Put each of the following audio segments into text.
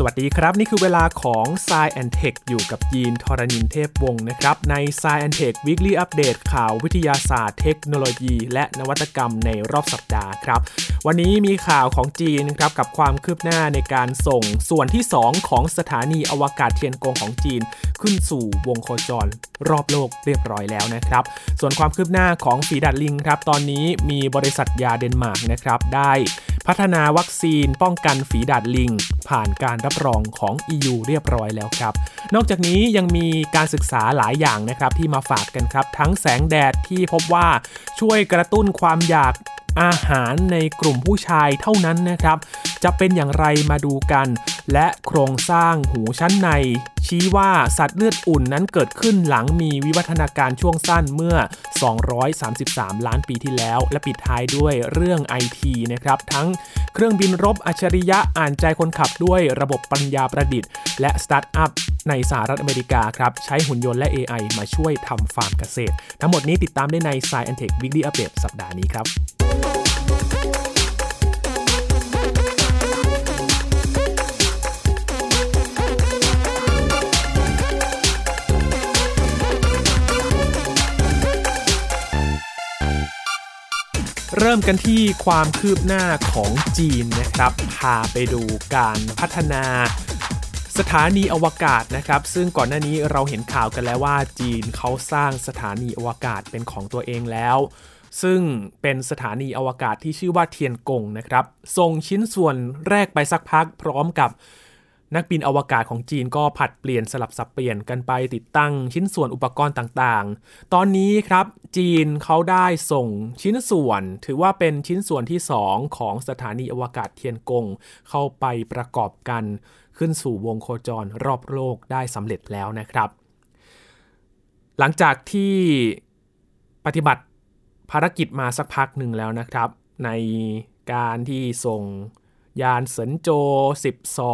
สวัสดีครับ นี่คือเวลาของ s ซแอนเทคอยู่กับยีนทรณินเทพวงศ์นะครับ ใน Sci and Tech Weekly Update ข่าววิทยาศาสตร์เทคโนโลยี และนวัตกรรมในรอบสัปดาห์ครับ วันนี้มีข่าวของจีนครับกับความคืบหน้าในการส่งส่วนที่ 2 ของสถานีอวกาศเทียนกงของจีน ขึ้นสู่วงโคจรรอบโลกเรียบร้อยแล้วนะครับ ส่วนความคืบหน้าของฝีดาษลิงครับตอนนี้มีบริษัทยาเดนมาร์กนะครับได้ พัฒนาวัคซีนป้องกันฝีดาดลิง ผ่านการรับรองของ EU เรียบร้อยแล้วครับ นอกจากนี้ยังมีการศึกษาหลายอย่างนะครับที่มาฝากกันครับ ทั้งแสงแดดที่พบว่าช่วยกระตุ้นความอยาก อาหารในกลุ่มผู้ชายเท่านั้นนะครับ จะเป็นอย่างไรมาดูกัน และโครงสร้างหูชั้นใน ชี้ว่าสัตว์เลือดอุ่นนั้นเกิดขึ้นหลังมีวิวัฒนาการช่วงสั้นเมื่อ 233 ล้านปีที่แล้ว และปิดท้ายด้วยเรื่องไอทีนะครับทั้งเครื่องบินรบอัจฉริยะอ่านใจคนขับด้วยระบบปัญญาประดิษฐ์ และสตาร์ทอัพ ในสหรัฐอเมริกาครับใช้หุ่นยนต์และ AI มาช่วยทำฟาร์มเกษตร ทั้งหมดนี้ติดตามได้ใน Science Tech Weekly Update สัปดาห์นี้ครับเริ่มกันที่ความคืบหน้าของจีนนะครับ พาไปดูการพัฒนา สถานีอวกาศนะครับ ซึ่งก่อนหน้านี้เราเห็นข่าวกันแล้วว่าจีนเขาสร้างสถานีอวกาศเป็นของตัวเองแล้ว ซึ่งเป็นสถานีอวกาศที่ชื่อว่าเทียนกงนะครับ ส่งชิ้นส่วนแรกไปสักพักพร้อมกับนักบินอวกาศของจีนก็ผัดเปลี่ยนสลับสับเปลี่ยนกันไปติดตั้งชิ้นส่วนอุปกรณ์ต่างๆ ตอนนี้ครับจีนเขาได้ส่งชิ้นส่วน ถือว่าเป็นชิ้นส่วนที่ 2 ของสถานีอวกาศเทียนกงเข้าไปประกอบกัน ขึ้นสู่วงโคจรรอบโลกได้สำเร็จแล้วนะครับ หลังจากที่ปฏิบัติภารกิจมาสักพักหนึ่งแล้วนะครับ ในการที่ส่งยานเซินโจ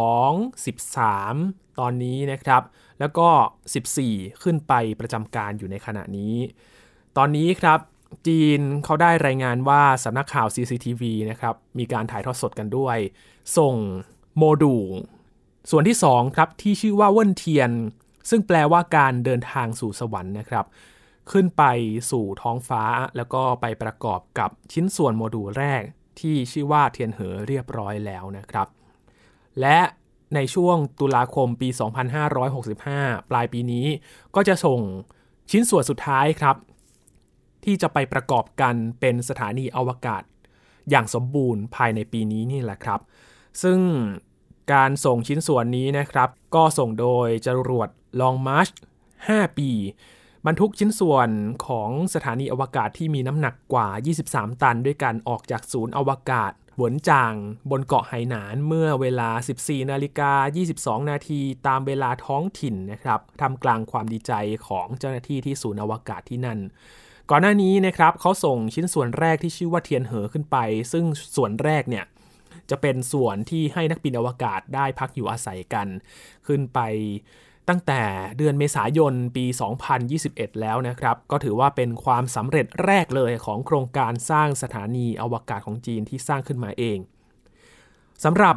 12 13 ตอนนี้นะครับ แล้วก็ 14 ขึ้นไปประจำการอยู่ในขณะนี้ ตอนนี้ครับจีนเขาได้รายงานว่าสำนักข่าว CCTV นะครับ มีการถ่ายทอดสดกันด้วย ส่งโมดูล ส่วนที่2ครับที่ชื่อว่าเวินเทียน ซึ่งแปลว่าการเดินทางสู่สวรรค์นะครับ ขึ้นไปสู่ท้องฟ้าแล้วก็ไปประกอบกับชิ้นส่วนโมดูลแรก ที่ชื่อว่าเทียนเหอเรียบร้อยแล้วนะครับ และในช่วงตุลาคมปี 2565 ปลายปีนี้ ก็จะส่งชิ้นส่วนสุดท้ายครับ ที่จะไปประกอบกันเป็นสถานีอวกาศ อย่างสมบูรณ์ภายในปีนี้นี่แหละครับ ซึ่ง การส่งชิ้นส่วนนี้นะครับ ก็ส่งโดยจรวด Long March 5ปี บรรทุกชิ้นส่วนของสถานีอวกาศที่มีน้ำหนักกว่า 23 ตันด้วยการออกจากศูนย์อวกาศหวนจางบนเกาะไหหนานเมื่อเวลา 14 นาฬิกา 22 นาทีตามเวลาท้องถิ่นนะครับทำกลางความดีใจของเจ้าหน้าที่ที่ศูนย์อวกาศที่นั่น ก่อนหน้านี้นะครับเขาส่งชิ้นส่วนแรกที่ชื่อว่าเทียนเหอขึ้นไป ซึ่งส่วนแรกเนี่ย จะเป็นส่วนที่ให้นักบินอวกาศได้พักอยู่อาศัยกัน ขึ้นไปตั้งแต่เดือนเมษายนปี 2021 แล้วนะครับ ก็ถือว่าเป็นความสำเร็จแรกเลยของโครงการสร้างสถานีอวกาศของจีนที่สร้างขึ้นมาเองสำหรับ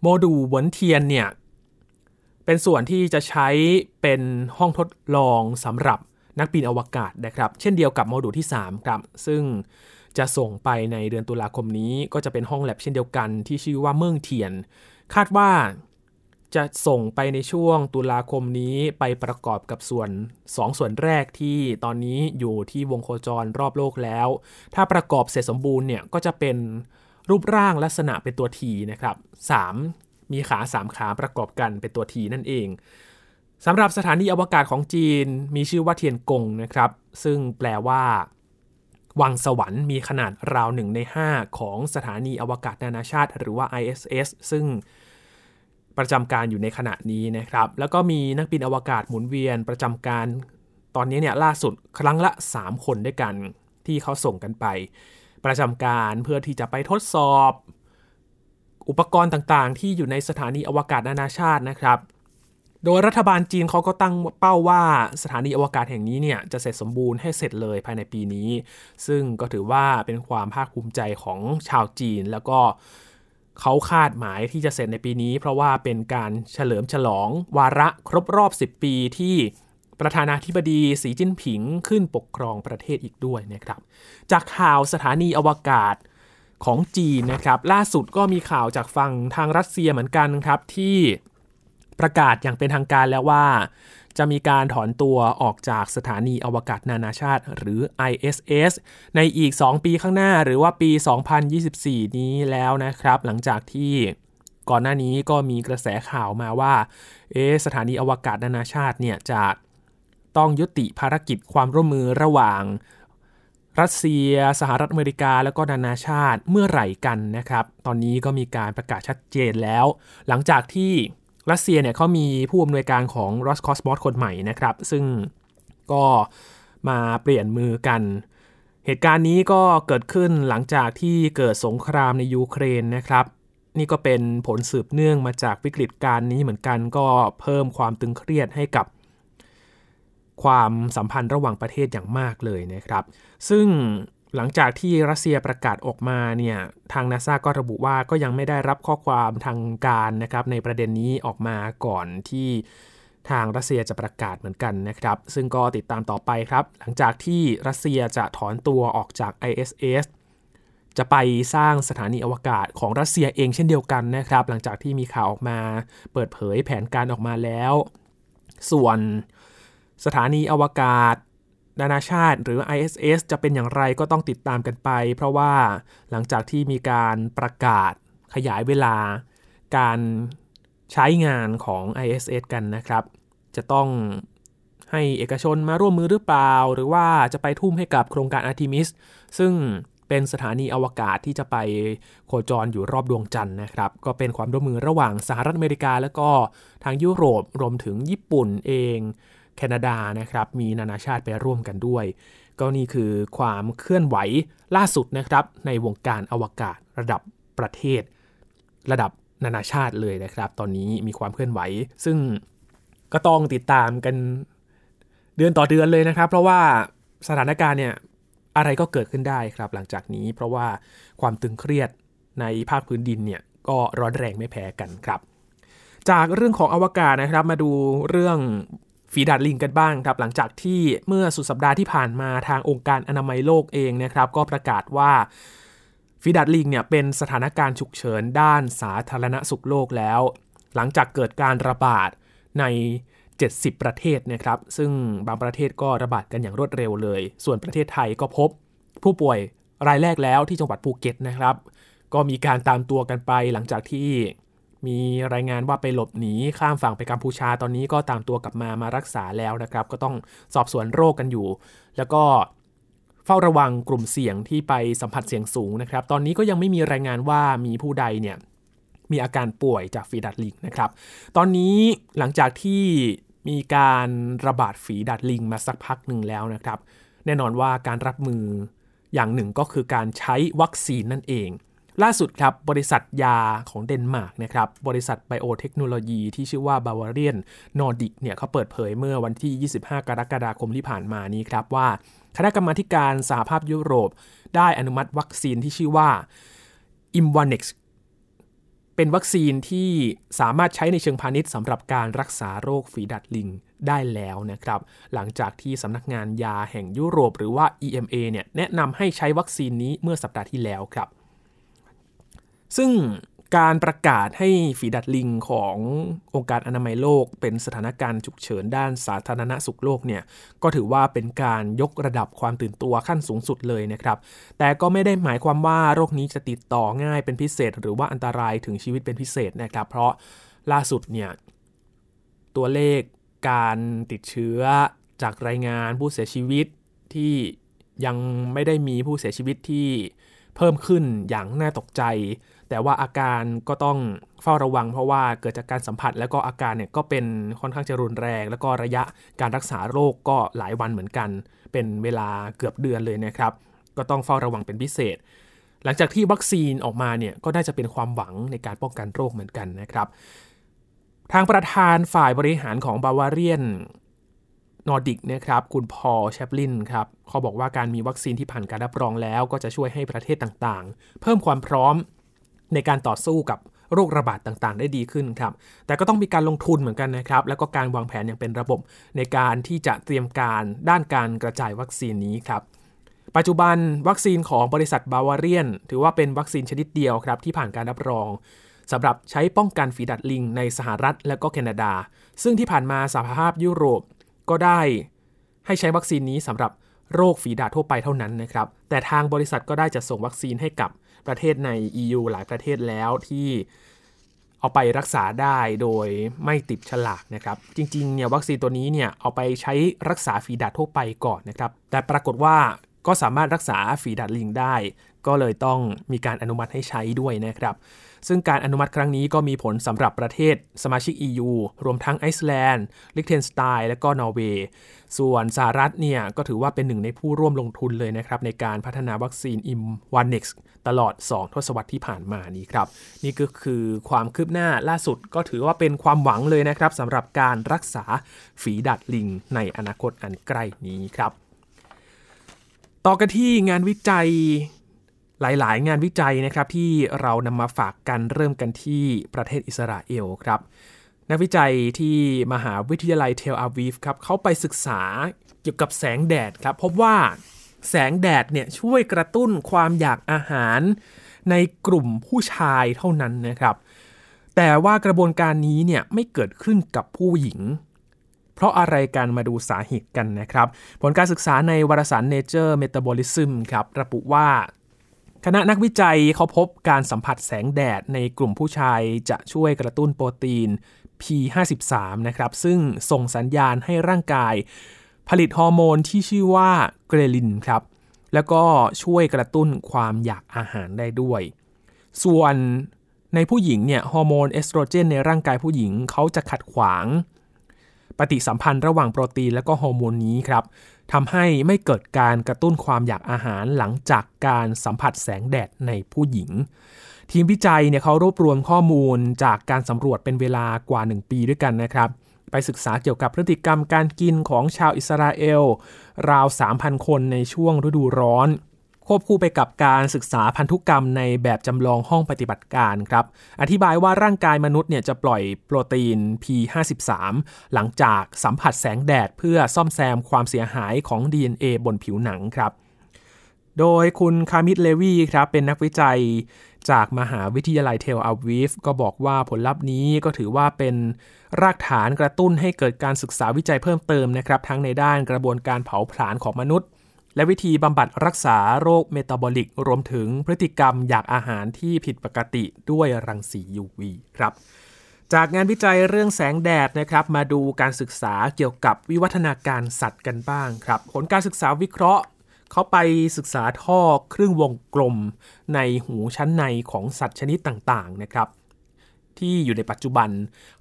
โมดูลหวนเทียนเนี่ย เป็นส่วนที่จะใช้เป็นห้องทดลองสำหรับนักบินอวกาศนะครับ เช่นเดียวกับโมดูลที่ 3 ครับ ซึ่ง จะส่งไปในเดือนตุลาคมนี้ ก็จะเป็นห้องแลบเช่นเดียวกันที่ชื่อว่าเมืองเทียน คาดว่าจะส่งไปในช่วงตุลาคมนี้ไปประกอบกับส่วน2ส่วนแรกที่ตอนนี้อยู่ที่วงโคจรรอบโลกแล้ว ถ้าประกอบเสร็จสมบูรณ์เนี่ยก็จะเป็นรูปร่างลักษณะเป็นตัวทีนะครับ 3 มีขา 3 ขาประกอบกันเป็นตัวทีนั่นเองสำหรับสถานีอวกาศของจีนมีชื่อว่าเทียนกงนะครับ ซึ่งแปลว่า วังสวรรค์มีขนาดราวหนึ่งใน 5 ของสถานีอวกาศนานาชาติ หรือว่า ISS ซึ่งประจำการอยู่ในขณะนี้นะครับ แล้วก็มีนักบินอวกาศหมุนเวียนประจำการตอนนี้เนี่ยล่าสุดครั้งละ 3 คนด้วยกันที่เขาส่งกันไป ประจำการเพื่อที่จะไปทดสอบ อุปกรณ์ต่างๆ ที่อยู่ในสถานีอวกาศนานาชาตินะครับ โดยรัฐบาลจีนเขาก็ตั้งเป้าว่าสถานีอวกาศแห่งนี้เนี่ยจะเสร็จสมบูรณ์ให้เสร็จเลยภายในปีนี้ ซึ่งก็ถือว่าเป็นความภาคภูมิใจของชาวจีน แล้วก็เขาคาดหมายที่จะเสร็จในปีนี้ เพราะว่าเป็นการเฉลิมฉลองวาระครบรอบ 10 ปีที่ประธานาธิบดีสีจิ้นผิงขึ้นปกครองประเทศอีกด้วยนะครับ จากข่าวสถานีอวกาศของจีนนะครับ ล่าสุดก็มีข่าวจากฝั่งทางรัสเซียเหมือนกันครับที่ ประกาศอย่างเป็นทางการแล้วว่า จะมีการถอนตัวออกจากสถานีอวกาศนานาชาติ หรือ ISS ในอีก 2 ปีข้างหน้าหรือว่าปี 2024 นี้แล้วนะครับ หลังจากที่ก่อนหน้านี้ก็มีกระแสข่าวมาว่า เอสถานีอวกาศนานาชาติเนี่ยจะต้องยุติภารกิจความร่วมมือระหว่างรัสเซีย สหรัฐอเมริกา แล้วก็นานาชาติเมื่อไหร่กันนะครับ ตอนนี้ก็มีการประกาศชัดเจนแล้ว หลังจากที่ รัสเซียเนี่ยเขามีผู้อำนวยการของ Roscosmos คนใหม่นะครับ ซึ่งก็มาเปลี่ยนมือกัน เหตุการณ์นี้ก็เกิดขึ้นหลังจากที่เกิดสงครามในยูเครนนะครับ นี่ก็เป็นผลสืบเนื่องมาจากวิกฤตการนี้เหมือนกันก็เพิ่มความตึงเครียดให้กับความสัมพันธ์ระหว่างประเทศอย่างมากเลยนะครับ ซึ่ง หลังจากที่รัสเซียประกาศออกมาเนี่ยทางนาซาก็ระบุว่าก็ยังไม่ได้รับข้อความทางการนะครับในประเด็นนี้ออกมาก่อนที่ทางรัสเซียจะประกาศเหมือนกันนะครับ ซึ่งก็ติดตามต่อไปครับ หลังจากที่รัสเซียจะถอนตัวออกจาก ISS จะไปสร้างสถานีอวกาศของรัสเซียเองเช่นเดียวกันนะครับ หลังจากที่มีข่าวออกมาเปิดเผยแผนการออกมาแล้ว ส่วนสถานีอวกาศ นานาชาติ หรือ ISS จะเป็นอย่างไรก็ต้องติดตามกันไป เพราะว่าหลังจากที่มีการประกาศขยายเวลา การใช้งานของ ISS กันนะครับ จะต้องให้เอกชนมาร่วมมือหรือเปล่า หรือว่าจะไปทุ่มให้กับโครงการ Artemis ซึ่งเป็นสถานีอวกาศที่จะไปโคจรอยู่รอบดวงจันทร์นะครับ ก็เป็นความร่วมมือระหว่างสหรัฐอเมริกา และก็ทางยุโรปรวมถึงญี่ปุ่นเอง แคนาดานะครับมีนานาชาติไปร่วมกันด้วย ก็นี่คือความเคลื่อนไหวล่าสุดนะครับในวงการอวกาศระดับประเทศ ระดับนานาชาติเลยนะครับ ตอนนี้มีความเคลื่อนไหว ซึ่งก็ต้องติดตามกันเดือนต่อเดือนเลยนะครับ เพราะว่าสถานการณ์เนี่ยอะไรก็เกิดขึ้นได้ครับ หลังจากนี้เพราะว่าความตึงเครียดในภาคพื้นดินเนี่ยก็ร้อนแรงไม่แพ้กันครับ จากเรื่องของอวกาศนะครับมาดูเรื่อง ฝีดาดลิงกันบ้างครับหลังจากที่เมื่อสุดสัปดาห์ที่ผ่านมาทางองค์การอนามัยโลกเองนะครับ ก็ประกาศว่าฝีดาดลิงเนี่ยเป็นสถานการณ์ฉุกเฉินด้านสาธารณสุขโลกแล้ว หลังจากเกิดการระบาดใน 70 ประเทศนะครับ ซึ่งบางประเทศก็ระบาดกันอย่างรวดเร็วเลย ส่วนประเทศไทยก็พบผู้ป่วยรายแรกแล้วที่จังหวัดภูเก็ตนะครับ ก็มีการตามตัวกันไปหลังจากที่ มีรายงานว่าไปหลบหนีข้ามฝั่งไปกัมพูชาตอนนี้ก็ตามตัวกลับมามารักษาแล้วนะครับ ก็ต้องสอบสวนโรคกันอยู่ แล้วก็เฝ้าระวังกลุ่มเสี่ยงที่ไปสัมผัสเสี่ยงสูงนะครับ ตอนนี้ก็ยังไม่มีรายงานว่ามีผู้ใดเนี่ยมีอาการป่วยจากฝีดาษลิงนะครับ ตอนนี้หลังจากที่มีการระบาดฝีดาษลิงมาสักพักหนึ่งแล้วนะครับ แน่นอนว่าการรับมืออย่างหนึ่งก็คือการใช้วัคซีนนั่นเอง ล่าสุดครับบริษัทยาของเดนมาร์กนะครับบริษัทไบโอเทคโนโลยีที่ชื่อว่าบาวาเรียนนอร์ดิกเนี่ยเขาเปิดเผยเมื่อวันที่ 25 กรกฎาคมที่ผ่านมานี้ครับว่า คณะกรรมาธิการสหภาพยุโรป ได้อนุมัติวัคซีนที่ชื่อว่า i m v a n e x เป็นวัคซีนที่สามารถใช้ในเชิงพาณิชย์สำหรับการรักษาโรคฝีดาดลิงได้แล้วนะครับ หลังจากที่สำนักงานยาแห่งยุโรป หรือว่า EMA เนี่ยแนะนำให้ใช้วัคซีนนี้เมื่อสัปดาห์ที่แล้วครับ ซึ่งการประกาศให้ฝีดัดลิงขององค์การอนามัยโลก เป็นสถานการณ์ฉุกเฉินด้านสาธารณสุขโลกเนี่ยก็ถือว่าเป็นการยกระดับความตื่นตัวขั้นสูงสุดเลยนะครับ แต่ก็ไม่ได้หมายความว่าโรคนี้จะติดต่อง่ายเป็นพิเศษ หรือว่าอันตรายถึงชีวิตเป็นพิเศษนะครับ เพราะล่าสุดเนี่ยตัวเลขการติดเชื้อจากรายงานผู้เสียชีวิตที่ยังไม่ได้มีผู้เสียชีวิตที่เพิ่มขึ้นอย่างน่าตกใจ แต่ว่าอาการก็ต้องเฝ้าระวัง เพราะว่าเกิดจากการสัมผัส แล้วก็อาการเนี่ยก็เป็นค่อนข้างจะรุนแรง แล้วก็ระยะการรักษาโรคก็หลายวันเหมือนกัน เป็นเวลาเกือบเดือนเลยนะครับ ก็ต้องเฝ้าระวังเป็นพิเศษ หลังจากที่วัคซีนออกมาเนี่ยก็น่าจะเป็นความหวังในการป้องกันโรคเหมือนกันนะครับ ทางประธานฝ่ายบริหารของ Bavarian Nordic นะครับคุณ Paul Chaplin ครับเขาบอกว่าการมีวัคซีนที่ผ่านการรับรองแล้ว ก็จะช่วยให้ประเทศต่างๆ เพิ่มความพร้อม ในการต่อสู้กับโรคระบาดต่างๆ ได้ดีขึ้นครับ แต่ก็ต้องมีการลงทุนเหมือนกันนะครับ แล้วก็การวางแผนอย่างเป็นระบบในการที่จะเตรียมการด้านการกระจายวัคซีนนี้ครับ ปัจจุบันวัคซีนของบริษัทบาวาเรียน ถือว่าเป็นวัคซีนชนิดเดียวครับที่ผ่านการรับรองสำหรับใช้ป้องกันฝีดัดลิงในสหรัฐและก็แคนาดา ซึ่งที่ผ่านมาสหภาพยุโรปก็ได้ให้ใช้วัคซีนนี้สำหรับโรคฝีดาดทั่วไปเท่านั้นนะครับ แต่ทางบริษัทก็ได้จะส่งวัคซีนให้กับ ประเทศใน EU หลายประเทศแล้วที่เอาไปรักษาได้โดยไม่ติดฉลากนะครับ จริงๆเนี่ยวัคซีนตัวนี้เนี่ยเอาไปใช้รักษาฝีดาษทั่วไปก่อนนะครับ แต่ปรากฏว่าก็สามารถรักษาฝีดาษลิงได้ ก็เลยต้องมีการอนุมัติให้ใช้ด้วยนะครับ ซึ่งการอนุมัติครั้งนี้ก็มีผลสำหรับประเทศสมาชิก EU รวมทั้งไอซ์แลนด์ ลิกเทนสไตน์และก็นอร์เวย์ส่วนสหรัฐเนี่ยก็ถือว่าเป็นหนึ่งในผู้ร่วมลงทุนเลยนะครับ ในการพัฒนาวัคซีนอิมวานเน็กซ์ตลอด 2 ทศวรรษที่ผ่านมานี้ครับ นี่ก็คือความคืบหน้าล่าสุดก็ถือว่าเป็นความหวังเลยนะครับสำหรับการรักษาฝีดัดลิงในอนาคตอันใกล้นี้ครับ ต่อกันที่งานวิจัย หลาย ๆ งานวิจัยนะครับที่เรานำมาฝากกันเริ่มกันที่ประเทศอิสราเอลครับนักวิจัยที่มหาวิทยาลัยเทลอาวีฟครับเขาไปศึกษาเกี่ยวกับแสงแดดครับพบว่าแสงแดดเนี่ยช่วยกระตุ้นความอยากอาหารในกลุ่มผู้ชายเท่านั้นนะครับ แต่ว่ากระบวนการนี้เนี่ยไม่เกิดขึ้นกับผู้หญิง เพราะอะไรกันมาดูสาเหตุกันนะครับ ผลการศึกษาในวารสาร Nature Metabolism ครับระบุว่า คณะนักวิจัยเขาพบการสัมผัสแสงแดดในกลุ่มผู้ชายจะช่วยกระตุ้นโปรตีน P53 นะครับซึ่งส่งสัญญาณให้ร่างกาย ผลิตฮอร์โมนที่ชื่อว่า ghrelin ครับ แล้วก็ช่วยกระตุ้นความอยากอาหารได้ด้วย ส่วนในผู้หญิงเนี่ยฮอร์โมนเอสโตรเจนในร่างกายผู้หญิงเขาจะขัดขวาง ปฏิสัมพันธ์ระหว่างโปรตีนและก็ฮอร์โมนนี้ครับ ทำให้ไม่เกิดการกระตุ้นความอยากอาหารหลังจากการสัมผัสแสงแดดในผู้หญิง ทีมวิจัยเนี่ยเขารวบรวมข้อมูลจากการสำรวจเป็นเวลากว่า 1 ปีด้วยกันนะครับไปศึกษาเกี่ยวกับพฤติกรรมการกินของชาวอิสราเอล ราว 3,000 คนในช่วงฤดูร้อน ควบคู่ไปกับการศึกษาพันธุกรรมในแบบจำลองห้องปฏิบัติการครับ อธิบายว่าร่างกายมนุษย์เนี่ยจะปล่อยโปรตีน P53 หลังจากสัมผัสแสงแดดเพื่อซ่อมแซมความเสียหายของ DNA บนผิวหนังครับ โดยคุณคามิดเลวีครับเป็นนักวิจัยจากมหาวิทยาลัยเทลอาวีฟก็บอกว่าผลลัพธ์นี้ก็ถือว่าเป็นรากฐานกระตุ้นให้เกิดการศึกษาวิจัยเพิ่มเติมนะครับ ทั้งในด้านกระบวนการเผาผลาญของมนุษย์ และวิธีบำบัดรักษาโรคเมตาบอลิก รวมถึงพฤติกรรมอยากอาหารที่ผิดปกติด้วยรังสี UV ครับ จากงานวิจัยเรื่องแสงแดดนะครับ มาดูการศึกษาเกี่ยวกับวิวัฒนาการสัตว์กันบ้างครับ ผลการศึกษาวิเคราะห์เขาไปศึกษาท่อครึ่งวงกลม ในหูชั้นในของสัตว์ชนิดต่างๆนะครับ ที่อยู่ในปัจจุบัน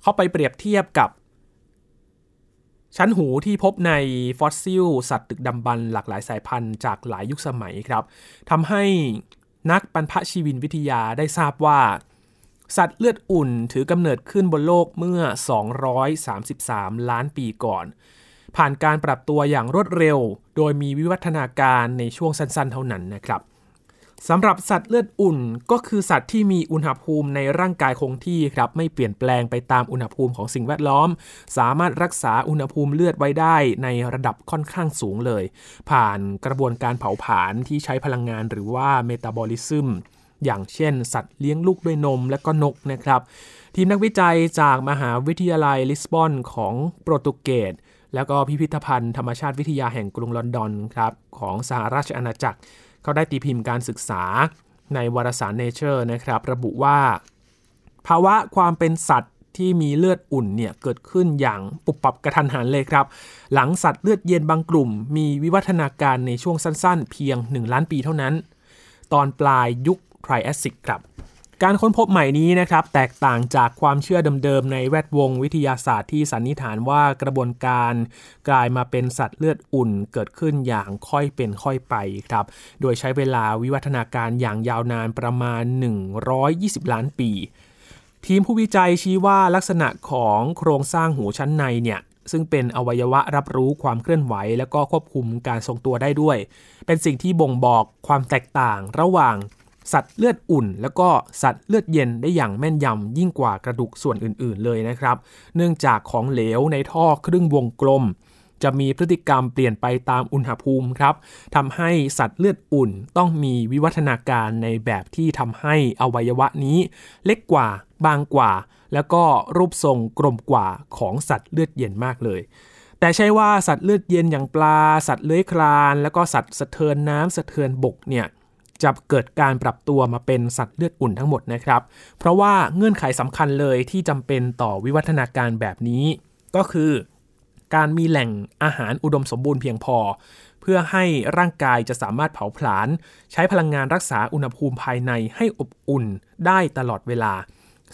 เขาไปเปรียบเทียบกับ ชั้นหูที่พบในฟอสซิล สัตว์ตึกดำบรรหลากหลายสายพันธุ์จากหลายยุคสมัยครับทำให้นักบรรพชีวินวิทยาได้ทราบว่า สัตว์เลือดอุ่นถือกำเนิดขึ้นบนโลกเมื่อ 233 ล้านปีก่อน ผ่านการปรับตัวอย่างรวดเร็ว โดยมีวิวัฒนาการในช่วงสั้นๆ เท่านั้นนะครับ สำหรับสัตว์เลือดอุ่นก็คือสัตว์ที่มีอุณหภูมิในร่างกายคงที่ครับไม่เปลี่ยนแปลงไปตามอุณหภูมิของสิ่งแวดล้อม สามารถรักษาอุณหภูมิเลือดไว้ได้ในระดับค่อนข้างสูงเลย ผ่านกระบวนการเผาผลาญที่ใช้พลังงานหรือว่าเมตาบอลิซึมอย่างเช่น สัตว์เลี้ยงลูกด้วยนมและก็นกนะครับ ทีมนักวิจัยจากมหาวิทยาลัยลิสบอนของโปรตุเกสแล้วก็พิพิธภัณฑ์ธรรมชาติวิทยาแห่งกรุงลอนดอนครับของสหราชอาณาจักร เขาได้ตีพิมพ์การศึกษาในวารสาร Nature นะครับ ระบุว่า ภาวะความเป็นสัตว์ที่มีเลือดอุ่นเนี่ยเกิดขึ้นอย่างปุบปับกระทันหันเลยครับ หลังสัตว์เลือดเย็นบางกลุ่ม มีวิวัฒนาการในช่วงสั้นๆ เพียง 1 ล้านปีเท่านั้น ตอนปลายยุคไทรแอสซิกครับ การค้นพบใหม่นี้นะครับแตกต่างจากความเชื่อเดิมๆในแวดวงวิทยาศาสตร์ที่สันนิษฐานว่ากระบวนการกลายมาเป็นสัตว์เลือดอุ่นเกิดขึ้นอย่างค่อยเป็นค่อยไปครับ โดยใช้เวลาวิวัฒนาการอย่างยาวนานประมาณ 120 ล้านปี ทีมผู้วิจัยชี้ว่าลักษณะของโครงสร้างหูชั้นในเนี่ยซึ่งเป็นอวัยวะรับรู้ความเคลื่อนไหว และก็ควบคุมการทรงตัวได้ด้วย เป็นสิ่งที่บ่งบอกความแตกต่างระหว่าง สัตว์เลือดอุ่น แล้วก็สัตว์เลือดเย็นได้อย่างแม่นยำยิ่งกว่ากระดูกส่วนอื่นๆเลยนะครับ เนื่องจากของเหลวในท่อครึ่งวงกลม จะมีพฤติกรรมเปลี่ยนไปตามอุณหภูมิครับทำให้สัตว์เลือดอุ่นต้องมีวิวัฒนาการในแบบที่ทำให้อวัยวะนี้ เล็กกว่า บางกว่า แล้วก็รูปทรงกลมกว่าของสัตว์เลือดเย็นมากเลยแต่ใช่ว่าสัตว์เลือดเย็นอย่างปลา สัตว์เลื้อยคลาน แล้วก็สัตว์สะเทินน้ำสะเทินบกเนี่ย จะเกิดการปรับตัวมาเป็นสัตว์เลือดอุ่นทั้งหมดนะครับ เพราะว่าเงื่อนไขสำคัญเลยที่จำเป็นต่อวิวัฒนาการแบบนี้ ก็คือการมีแหล่งอาหารอุดมสมบูรณ์เพียงพอ เพื่อให้ร่างกายจะสามารถเผาผลาญใช้พลังงานรักษาอุณหภูมิภายในให้อบอุ่นได้ตลอดเวลา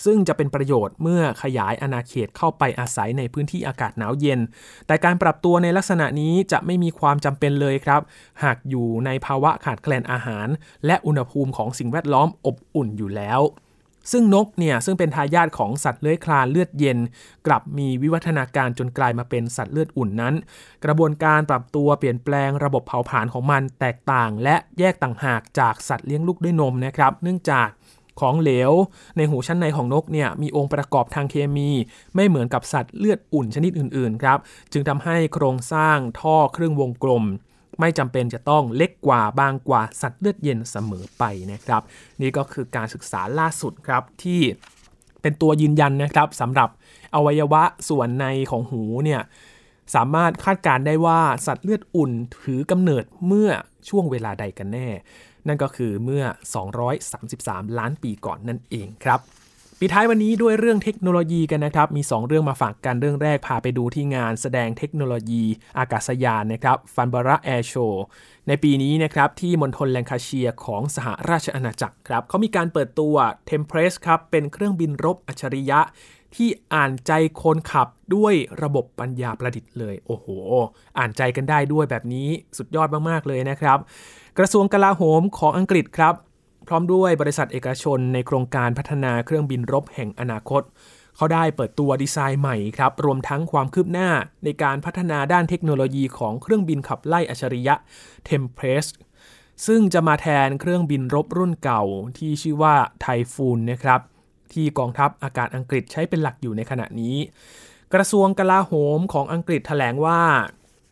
ซึ่งจะเป็นประโยชน์เมื่อขยายอาณาเขตเข้าไปอาศัยในพื้นที่อากาศหนาวเย็น แต่การปรับตัวในลักษณะนี้จะไม่มีความจำเป็นเลยครับ หากอยู่ในภาวะขาดแคลนอาหาร และอุณหภูมิของสิ่งแวดล้อมอบอุ่นอยู่แล้วซึ่งนกเนี่ยซึ่งเป็นทายาทของสัตว์เลื้อยคลานเลือดเย็น กลับมีวิวัฒนาการจนกลายมาเป็นสัตว์เลือดอุ่นนั้น กระบวนการปรับตัวเปลี่ยนแปลงระบบเผาผลาญของมันแตกต่าง และแยกต่างหากจากสัตว์เลี้ยงลูกด้วยนมนะครับ เนื่องจาก ของเหลว ในหูชั้นในของนกเนี่ยมีองค์ประกอบทางเคมี ไม่เหมือนกับสัตว์เลือดอุ่นชนิดอื่นๆครับจึงทำให้โครงสร้างท่อเครื่องวงกลม ไม่จำเป็นจะต้องเล็กกว่าบางกว่าสัตว์เลือดเย็นเสมอไปนะครับ นี่ก็คือการศึกษาล่าสุดครับที่เป็นตัวยืนยันนะครับสำหรับอวัยวะส่วนในของหูเนี่ยสามารถคาดการได้ว่าสัตว์เลือดอุ่นถือกำเนิดเมื่อช่วงเวลาใดกันแน่ นั่นก็คือเมื่อ 233 ล้านปีก่อนนั่นเองครับปิดท้ายวันนี้ด้วยเรื่องเทคโนโลยีกันนะครับ มี 2 เรื่องมาฝากกันเรื่องแรกพาไปดูที่งานแสดงเทคโนโลยีอากาศยานนะครับฟันบาระแอร์โชว์ในปีนี้นะครับ ที่มณฑลแลงคาเชียของสหราชอาณาจักรครับเขามีการเปิดตัว t e m p r e s ครับ เป็นเครื่องบินรบอัจฉริยะ ที่อ่านใจคนขับด้วยระบบปัญญาประดิษฐ์เลย โอ้โห อ่านใจกันได้ด้วยแบบนี้สุดยอดมาก ๆ เลยนะครับ กระทรวงกลาโหมของอังกฤษครับ พร้อมด้วยบริษัทเอกชนในโครงการพัฒนาเครื่องบินรบแห่งอนาคต เขาได้เปิดตัวดีไซน์ใหม่ครับ รวมทั้งความคืบหน้าในการพัฒนาด้านเทคโนโลยีของเครื่องบินขับไล่อัจฉริยะ Tempest ซึ่งจะมาแทนเครื่องบินรบรุ่นเก่าที่ชื่อว่าไทฟูนนะครับ ที่กองทัพอากาศอังกฤษใช้เป็นหลักอยู่ในขณะนี้ กระทรวงกลาโหมของอังกฤษแถลงว่า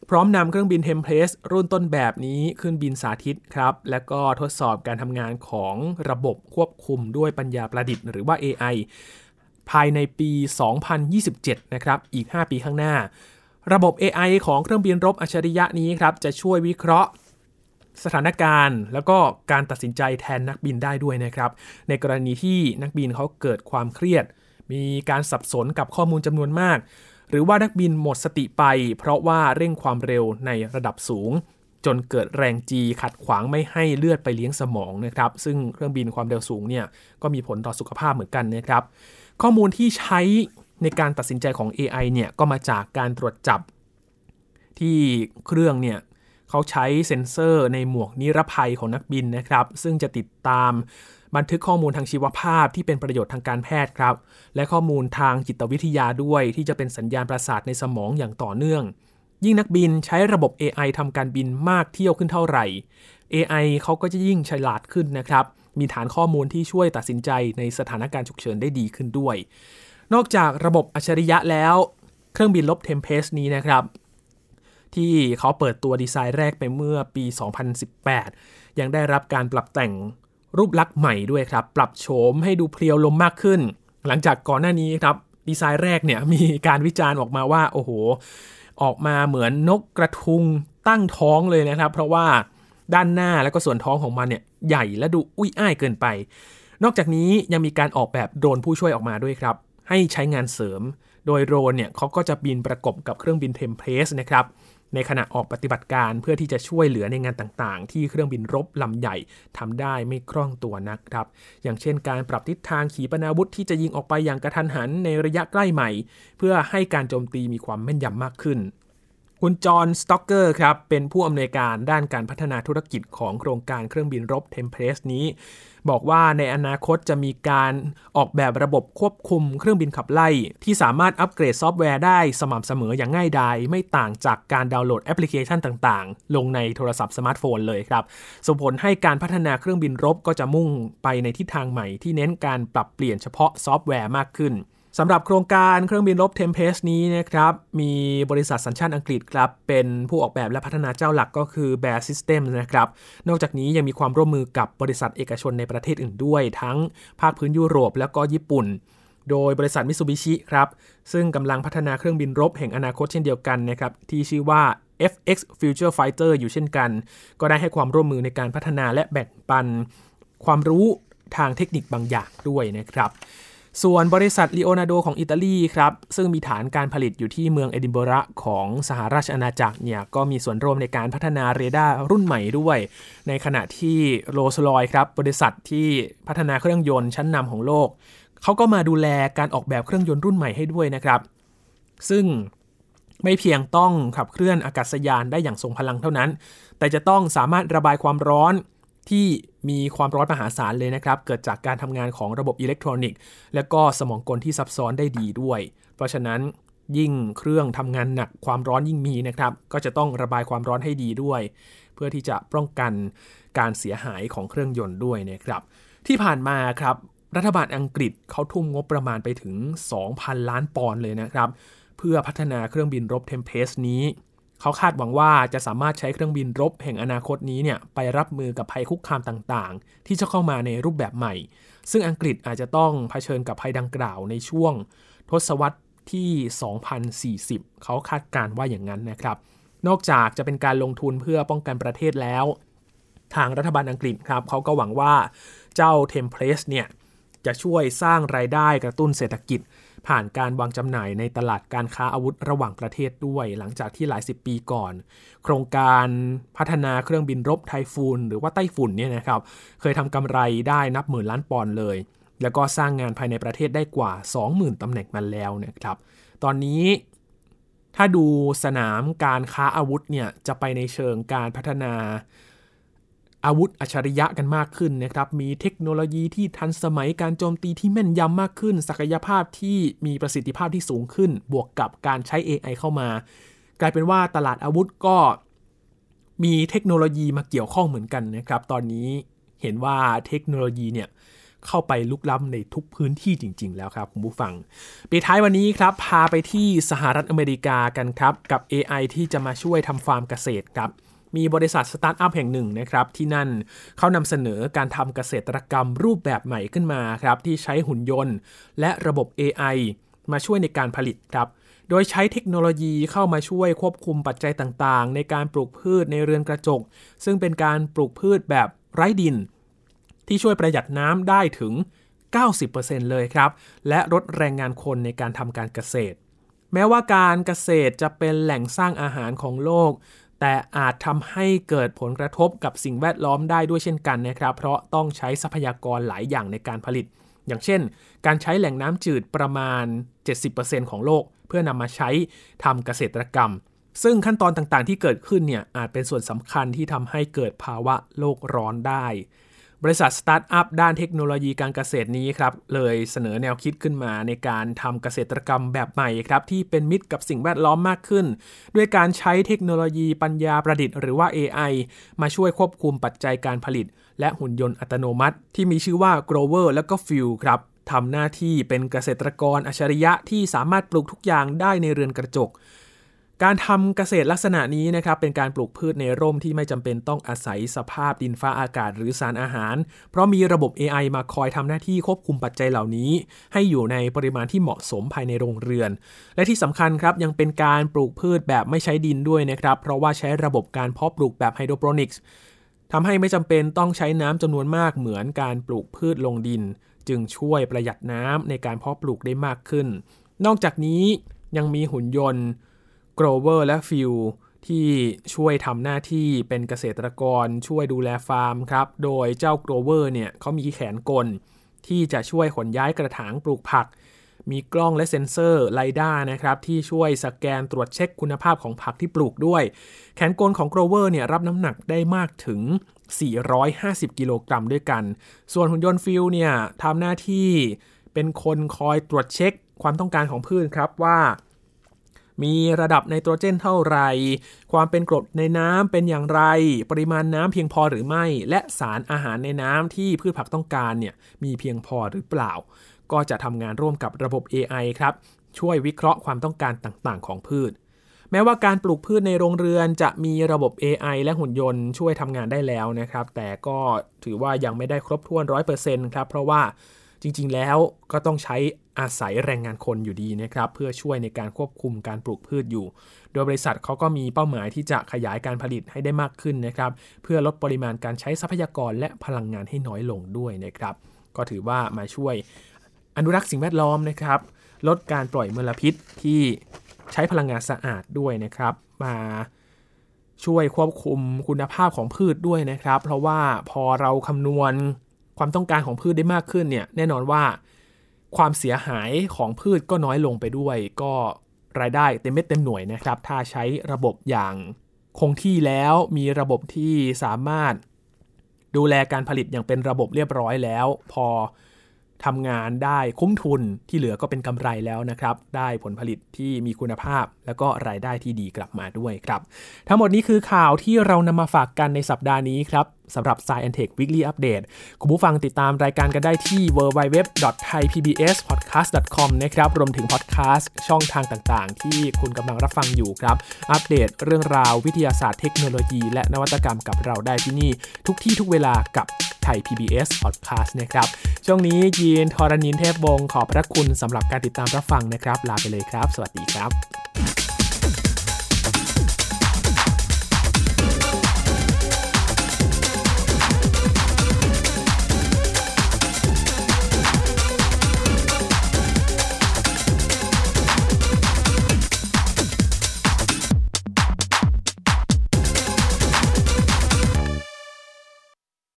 พร้อมนำเครื่องบินเทมเพลสรุ่นต้นแบบนี้ขึ้นบินสาธิตครับ และก็ทดสอบการทำงานของระบบควบคุมด้วยปัญญาประดิษฐ์หรือว่า AI ภายในปี 2027 นะครับ อีก 5 ปีข้างหน้า ระบบ AI ของเครื่องบินรบอัจฉริยะนี้ครับ จะช่วยวิเคราะห์ สถานการณ์ แล้วก็การตัดสินใจแทนนักบินได้ด้วยนะครับ ในกรณีที่นักบินเขาเกิดความเครียด มีการสับสนกับข้อมูลจำนวนมาก หรือว่านักบินหมดสติไป เพราะว่าเร่งความเร็วในระดับสูง จนเกิดแรงจีขัดขวางไม่ให้เลือดไปเลี้ยงสมองนะครับ ซึ่งเครื่องบินความเร็วสูงเนี่ยก็มีผลต่อสุขภาพเหมือนกันนะครับ ข้อมูลที่ใช้ในการตัดสินใจของ AI เนี่ยก็มาจากการตรวจจับที่เครื่องเนี่ย เขาใช้เซ็นเซอร์ในหมวกนิรภัยของนักบินนะครับ ซึ่งจะติดตามบันทึกข้อมูลทางชีวภาพที่เป็นประโยชน์ทางการแพทย์ครับ และข้อมูลทางจิตวิทยาด้วยที่จะเป็นสัญญาณประสาทในสมองอย่างต่อเนื่อง ยิ่งนักบินใช้ระบบ AI ทำการบินมากเที่ยวขึ้นเท่าไหร่ AI เขาก็จะยิ่งฉลาดขึ้นนะครับ มีฐานข้อมูลที่ช่วยตัดสินใจในสถานการณ์ฉุกเฉินได้ดีขึ้นด้วย นอกจากระบบอัจฉริยะแล้ว เครื่องบินลบ Tempest นี้นะครับ ที่เขาเปิดตัวดีไซน์แรกไปเมื่อปี 2018 ยังได้รับการปรับแต่งรูปลักษณ์ใหม่ด้วยครับ ปรับโฉมให้ดูเพลียวลมมากขึ้น หลังจากก่อนหน้านี้ครับดีไซน์แรกเนี่ยมีการวิจารณ์ออกมาว่าโอ้โห ออกมาเหมือนนกกระทุงตั้งท้องเลยนะครับ เพราะว่าด้านหน้าและก็ส่วนท้องของมันเนี่ยใหญ่และดูอุ้ยอ้ายเกินไป นอกจากนี้ยังมีการออกแบบโดรนผู้ช่วยออกมาด้วยครับ ให้ใช้งานเสริม โดยโดรนเนี่ยเขาก็จะบินประกบกับเครื่องบินเทมเพลสนะครับ ในขณะออกปฏิบัติการเพื่อที่จะช่วยเหลือในงานต่างๆ ที่เครื่องบินรบลำใหญ่ทำได้ไม่คล่องตัวนักครับ อย่างเช่นการปรับทิศทางขีปนาวุธที่จะยิงออกไปอย่างกะทันหันในระยะใกล้ใหม่ เพื่อให้การโจมตีมีความแม่นยำมากขึ้น คุณ John Stocker ครับ เป็นผู้อำนวยการด้านการพัฒนาธุรกิจของโครงการเครื่องบินรบ Tempest นี้ บอกว่าในอนาคตจะมีการออกแบบระบบควบคุมเครื่องบินขับไล่ ที่สามารถอัปเกรดซอฟต์แวร์ได้สม่ำเสมออย่างง่ายดายไม่ต่างจากการดาวน์โหลดแอปพลิเคชันต่างๆ ลงในโทรศัพท์สมาร์ทโฟนเลยครับส่งผลให้การพัฒนาเครื่องบินรบก็จะมุ่งไปในทิศทางใหม่ที่เน้นการปรับเปลี่ยนเฉพาะซอฟต์แวร์มากขึ้น สำหรับโครงการเครื่องบินรบ Tempest นี้นะครับมีบริษัทสัญชาติอังกฤษครับเป็นผู้ออกแบบและพัฒนาเจ้าหลักก็คือ BAE Systems นะครับนอกจากนี้ยังมีความร่วมมือกับบริษัทเอกชนในประเทศอื่นด้วย ทั้งภาคพื้นยุโรปแล้วก็ญี่ปุ่น โดยบริษัทมิ t ซูบิชิครับซึ่งกำลังพัฒนาเครื่องบินรบแห่งอนาคตเช่นเดียวกันนะครับที่ชื่อว่า FX Future Fighter อยู่เช่นกัน ก็ได้ให้ความร่วมมือในการพัฒนาและแบ่งปัน ความรู้ทางเทคนิคบางอย่างด้วยนะครับ ส่วนบริษัทลีโอนาโดของอิตาลีครับ ซึ่งมีฐานการผลิตอยู่ที่เมืองเอดินบะระของสหราชอาณาจักรเนี่ยก็มีส่วนร่วมในการพัฒนาเรดาร์รุ่นใหม่ด้วย ในขณะที่โรสลอยครับ บริษัทที่พัฒนาเครื่องยนต์ชั้นนำของโลก เขาก็มาดูแลการออกแบบเครื่องยนต์รุ่นใหม่ให้ด้วยนะครับ ซึ่งไม่เพียงต้องขับเคลื่อนอากาศยานได้อย่างทรงพลังเท่านั้น แต่จะต้องสามารถระบายความร้อน ที่มีความร้อนมหาศาลเลยนะครับ เกิดจากการทำงานของระบบอิเล็กทรอนิกส์ และก็สมองกลที่ซับซ้อนได้ดีด้วย เพราะฉะนั้นยิ่งเครื่องทำงานหนักความร้อนยิ่งมีนะครับ ก็จะต้องระบายความร้อนให้ดีด้วย เพื่อที่จะป้องกันการเสียหายของเครื่องยนต์ด้วยนะครับ ที่ผ่านมาครับ รัฐบาลอังกฤษเขาทุ่มงบประมาณไปถึง 2,000 ล้านปอนด์เลยนะครับ เพื่อพัฒนาเครื่องบินรบเทมเพสนี้ เขาคาดหวังว่าจะสามารถใช้เครื่องบินรบแห่งอนาคตนี้เนี่ยไปรับมือกับภัยคุกคามต่างๆ ที่จะเข้ามาในรูปแบบใหม่ ซึ่งอังกฤษอาจจะต้องเผชิญกับภัยดังกล่าวในช่วง ทศวรรษที่ 2040 เขาคาดการว่าอย่างนั้นนะครับ นอกจากจะเป็นการลงทุนเพื่อป้องกันประเทศแล้ว ทางรัฐบาลอังกฤษครับเขาก็หวังว่าเจ้าเทมเพลสเนี่ยจะช่วยสร้างรายได้กระตุ้นเศรษฐกิจ ผ่านการวางจำหน่ายในตลาดการค้าอาวุธระหว่างประเทศด้วย หลังจากที่หลายสิบปีก่อน โครงการพัฒนาเครื่องบินรบไทฟูนหรือว่าไต้ฝุ่นเนี่ยนะครับเคยทำกำไรได้นับหมื่นล้านปอนด์เลย แล้วก็สร้างงานภายในประเทศได้กว่า 20,000ตำแหน่งมาแล้วนะครับ ตอนนี้ถ้าดูสนามการค้าอาวุธเนี่ยจะไปในเชิงการพัฒนา อาวุธอัจฉริยะกันมากขึ้นนะครับ มีเทคโนโลยีที่ทันสมัยการโจมตีที่แม่นยำมากขึ้น ศักยภาพที่มีประสิทธิภาพที่สูงขึ้น บวกกับการใช้ AI เข้ามา กลายเป็นว่าตลาดอาวุธก็มีเทคโนโลยีมาเกี่ยวข้องเหมือนกันนะครับ ตอนนี้เห็นว่าเทคโนโลยีเนี่ยเข้าไปลุกล้ำในทุกพื้นที่จริง ๆ แล้วครับคุณผู้ฟังปิดท้ายวันนี้ครับ พาไปที่สหรัฐอเมริกากันครับ กับ AI ที่จะมาช่วยทำฟาร์มเกษตรครับ มีบริษัทสตาร์ทอัพแห่งหนึ่งนะครับที่นั่นเขานำเสนอการทำเกษตรกรรมรูปแบบใหม่ขึ้นมาครับที่ใช้หุ่นยนต์ และระบบ AI มาช่วยในการผลิตครับโดยใช้เทคโนโลยีเข้ามาช่วยควบคุมปัจจัยต่างๆ ในการปลูกพืชในเรือนกระจก ซึ่งเป็นการปลูกพืชแบบไร้ดิน ที่ช่วยประหยัดน้ำได้ถึง 90%เลยครับ และลดแรงงานคนในการทำการเกษตร แม้ว่าการเกษตรจะเป็นแหล่งสร้างอาหารของโลก แต่อาจทำให้เกิดผลกระทบกับสิ่งแวดล้อมได้ด้วยเช่นกันนะครับ เพราะต้องใช้ทรัพยากรหลายอย่างในการผลิต อย่างเช่น การใช้แหล่งน้ำจืดประมาณ 70%ของโลก เพื่อนำมาใช้ทำเกษตรกรรม ซึ่งขั้นตอนต่างๆที่เกิดขึ้นเนี่ยอาจเป็นส่วนสำคัญที่ทำให้เกิดภาวะโลกร้อนได้ บริษัทสตาร์ทอัพด้านเทคโนโลยีการเกษตรนี้ครับเลยเสนอแนวคิดขึ้นมาในการทำเกษตรกรรมแบบใหม่ครับที่เป็นมิตรกับสิ่งแวดล้อมมากขึ้น ด้วยการใช้เทคโนโลยีปัญญาประดิษฐ์หรือว่า AI มาช่วยควบคุมปัจจัยการผลิต และหุ่นยนต์อัตโนมัติ ที่มีชื่อว่า Grover และก็ Fuel ครับทำหน้าที่เป็นเกษตรกรอัจฉริยะที่สามารถปลูกทุกอย่างได้ในเรือนกระจก การทำเกษตรลักษณะนี้นะครับเป็นการปลูกพืชในร่มที่ไม่จำเป็นต้องอาศัยสภาพดินฟ้าอากาศหรือสารอาหาร เพราะมีระบบ AI มาคอยทำหน้าที่ควบคุมปัจจัยเหล่านี้ ให้อยู่ในปริมาณที่เหมาะสมภายในโรงเรือน และที่สำคัญครับยังเป็นการปลูกพืชแบบไม่ใช้ดินด้วยนะครับ เพราะว่าใช้ระบบการเพาะปลูกแบบไฮโดรโปนิกส์ทำให้ไม่จำเป็นต้องใช้น้ำจำนวนมากเหมือนการปลูกพืชลงดิน จึงช่วยประหยัดน้ำในการเพาะปลูกได้มากขึ้น นอกจากนี้ยังมีหุ่นยนต์ Grover และ Phil ที่ช่วยทำหน้าที่เป็นเกษตรกรช่วยดูแลฟาร์มครับ โดยเจ้า Grover เนี่ยเขามีแขนกล ที่จะช่วยขนย้ายกระถางปลูกผัก มีกล้องและเซ็นเซอร์ LiDAR นะครับ ที่ช่วยสแกนตรวจเช็คคุณภาพของผักที่ปลูกด้วย แขนกลของ Grover เนี่ยรับน้ำหนักได้มากถึง 450 กิโลกรัมด้วยกัน ส่วนหุ่นยนต์ Phil เนี่ยทำหน้าที่เป็นคนคอยตรวจเช็คความต้องการของพืชครับว่า มีระดับไนโตรเจนเท่าไหร่ ความเป็นกรดในน้ำเป็นอย่างไร ปริมาณน้ำเพียงพอหรือไม่ และสารอาหารในน้ำที่พืชผักต้องการเนี่ยมีเพียงพอหรือเปล่า ก็จะทำงานร่วมกับระบบ AI ครับ ช่วยวิเคราะห์ความต้องการต่างๆ ของพืช แม้ว่าการปลูกพืชในโรงเรือนจะมีระบบ AI และหุ่นยนต์ช่วยทำงานได้แล้วนะครับ แต่ก็ถือว่ายังไม่ได้ครบถ้วน 100%ครับ เพราะว่า จริงๆแล้วก็ต้องใช้อาศัยแรงงานคนอยู่ดีนะครับเพื่อช่วยในการควบคุมการปลูกพืชอยู่ โดยบริษัทเขาก็มีเป้าหมายที่จะขยายการผลิตให้ได้มากขึ้นนะครับเพื่อลดปริมาณการใช้ทรัพยากรและพลังงานให้น้อยลงด้วยนะครับ ก็ถือว่ามาช่วยอนุรักษ์สิ่งแวดล้อมนะครับ ลดการปล่อยมลพิษที่ใช้พลังงานสะอาดด้วยนะครับ มาช่วยควบคุมคุณภาพของพืชด้วยนะครับ เพราะว่าพอเราคำนวณ ความต้องการของพืชได้มากขึ้นเนี่ยแน่นอนว่า ความเสียหายของพืชก็น้อยลงไปด้วย ก็รายได้เต็มเม็ดเต็มหน่วยนะครับ ถ้าใช้ระบบอย่างคงที่แล้วมีระบบที่สามารถดูแลการผลิตอย่างเป็นระบบเรียบร้อยแล้ว พอทำงานได้คุ้มทุนที่เหลือก็เป็นกำไรแล้วนะครับ ได้ผลผลิตที่มีคุณภาพ แล้วก็รายได้ที่ดีกลับมาด้วยครับ ทั้งหมดนี้คือข่าวที่เรานำมาฝากกันในสัปดาห์นี้ครับ สำหรับ Science Tech Weekly Update คุณผู้ฟังติดตามรายการกันได้ที่ www.thaipbspodcast.com นะครับ รวมถึงพอดแคสต์ช่องทางต่างๆ ที่คุณกำลังรับฟังอยู่ครับ อัปเดตเรื่องราววิทยาศาสตร์เทคโนโลยี และนวัตกรรมกับเราได้ที่นี่ ทุกที่ทุกเวลากับไทย PBS Podcast นะครับ ช่วงนี้ยีนทรณินเทพวงศ์ขอบพระคุณสำหรับการติดตามรับฟังนะครับ ลาไปเลยครับ สวัสดีครับ